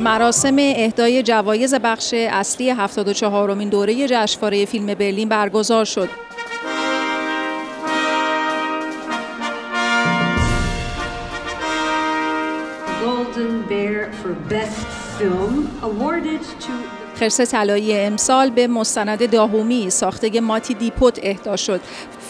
مراسم اهدای جوایز بخش اصلی 74 مین دوره جشنواره فیلم برلین برگزار شد. خرس طلایی امسال به مستند داهومی ساخته ماتی دیپوت اهدا شد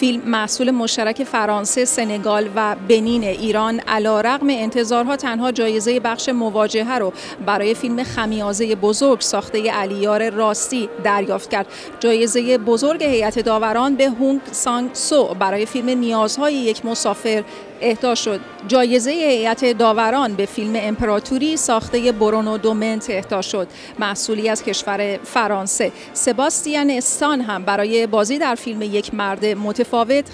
فیلم محصول مشترک فرانسه، سنگال و بنین ایران علا رقم انتظارها تنها جایزه بخش مواجهه رو برای فیلم خمیازه بزرگ ساخته علیار راستی دریافت کرد. جایزه بزرگ هیئت داوران به هونگ سانگ سو برای فیلم نیازهای یک مسافر اهدا شد. جایزه هیئت داوران به فیلم امپراتوری ساخته برونو دومنت اهدا شد. محصولی از کشور فرانسه. سباستیان استان هم برای بازی در فیلم یک مرد متفاوت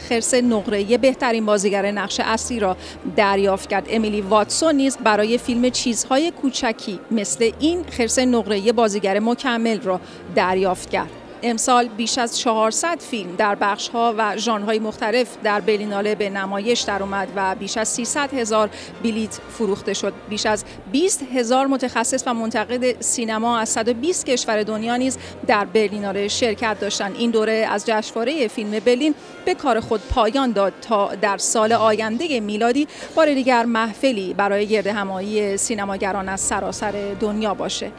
خرس نقره بهترین بازیگر نقش اصلی را دریافت کرد. امیلی واتسون نیز برای فیلم چیزهای کوچکی مثل این خرس نقره بازیگر مکمل را دریافت کرد. امسال بیش از 400 فیلم در بخش ها و ژانرهای مختلف در برلیناله به نمایش در اومد و بیش از 300 هزار بلیت فروخته شد. بیش از 20 هزار متخصص و منتقد سینما از 120 کشور دنیا نیز در برلیناله شرکت داشتند. این دوره از جشنواره فیلم برلین به کار خود پایان داد تا در سال آینده میلادی بار دیگر محفلی برای گرد همایی سینماگران از سراسر دنیا باشه.